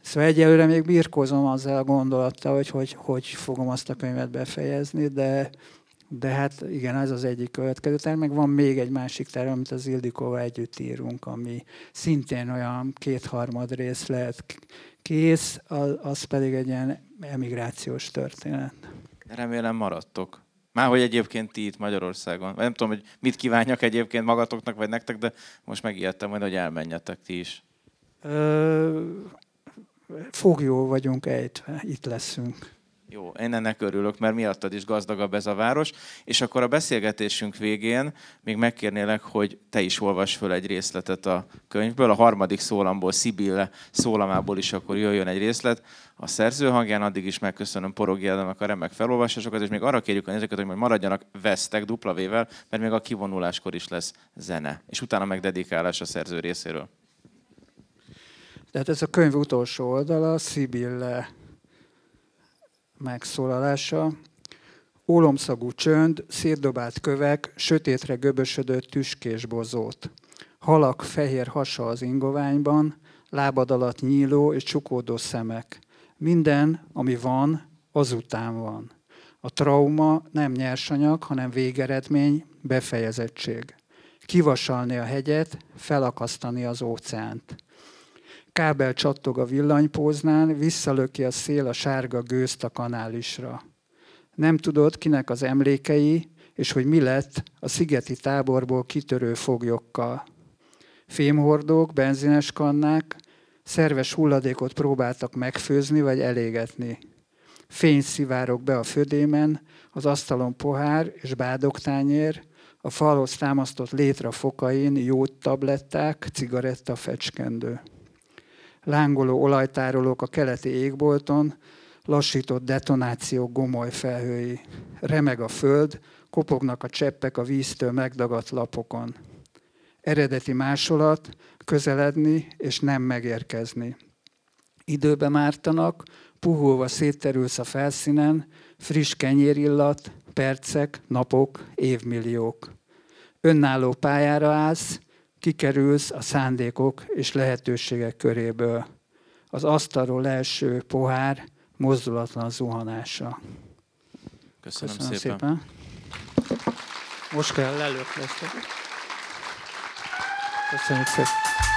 [SPEAKER 3] szóval egyelőre még birkózom azzal a gondolattal, hogy, hogy hogy fogom azt a könyvet befejezni, de de hát igen, ez az egyik következő terv, meg van még egy másik terv, amit az Ildikóval együtt írunk, ami szintén olyan kétharmad rész lehet kész, az, az pedig egy ilyen emigrációs történet.
[SPEAKER 2] Remélem maradtok. Már hogy egyébként ti itt Magyarországon. Nem tudom, hogy mit kívánjak egyébként magatoknak vagy nektek, de most megijedtem majd, hogy elmenjetek ti is. Ö,
[SPEAKER 3] Fogjól vagyunk ejtve, itt leszünk.
[SPEAKER 2] Jó, én ennek örülök, mert miattad is gazdagabb ez a város. És akkor a beszélgetésünk végén még megkérnélek, hogy te is olvas föl egy részletet a könyvből. A harmadik szólamból, Szibille szólamából is akkor jöjjön egy részlet. A szerző hangján addig is megköszönöm Porogi Ádámnak a remek felolvasásokat, és még arra kérjük a nézőket, hogy maradjanak vesztek dupla vével, mert még a kivonuláskor is lesz zene. És utána meg dedikálás a szerző részéről.
[SPEAKER 3] Tehát ez a könyv utolsó oldala, Szibille megszólalása. Ólomszagú csönd, szétdobált kövek, sötétre göbösödött tüskés bozót. Halak fehér hasa az ingoványban, lábad alatt nyíló és csukódó szemek. Minden, ami van, azután van. A trauma nem nyersanyag, hanem végeredmény, befejezettség. Kivasalni a hegyet, felakasztani az óceánt. Kábel csattog a villanypóznán, visszalöki a szél a sárga gőzt a kanálisra. Nem tudod, kinek az emlékei, és hogy mi lett a szigeti táborból kitörő foglyokkal. Fémhordók, benzines kannák, szerves hulladékot próbáltak megfőzni vagy elégetni. Fény szivárok be a födémen, az asztalon pohár és bádoktányér, a falhoz támasztott létre fokain jót tabletták, cigaretta fecskendő lángoló olajtárolók a keleti égbolton, lassított detonáció gomoly felhői. Remeg a föld, kopognak a cseppek a víztől megdagadt lapokon. Eredeti másolat, közeledni és nem megérkezni. Időbe mártanak, puhulva szétterülsz a felszínen, friss kenyérillat, percek, napok, évmilliók. Önálló pályára állsz, kikerülsz a szándékok és lehetőségek köréből. Az asztalról első pohár mozdulatlan zuhanása.
[SPEAKER 2] Köszönöm,
[SPEAKER 3] Köszönöm
[SPEAKER 2] szépen.
[SPEAKER 3] szépen. Most kell lelők lesz. Köszönjük szépen.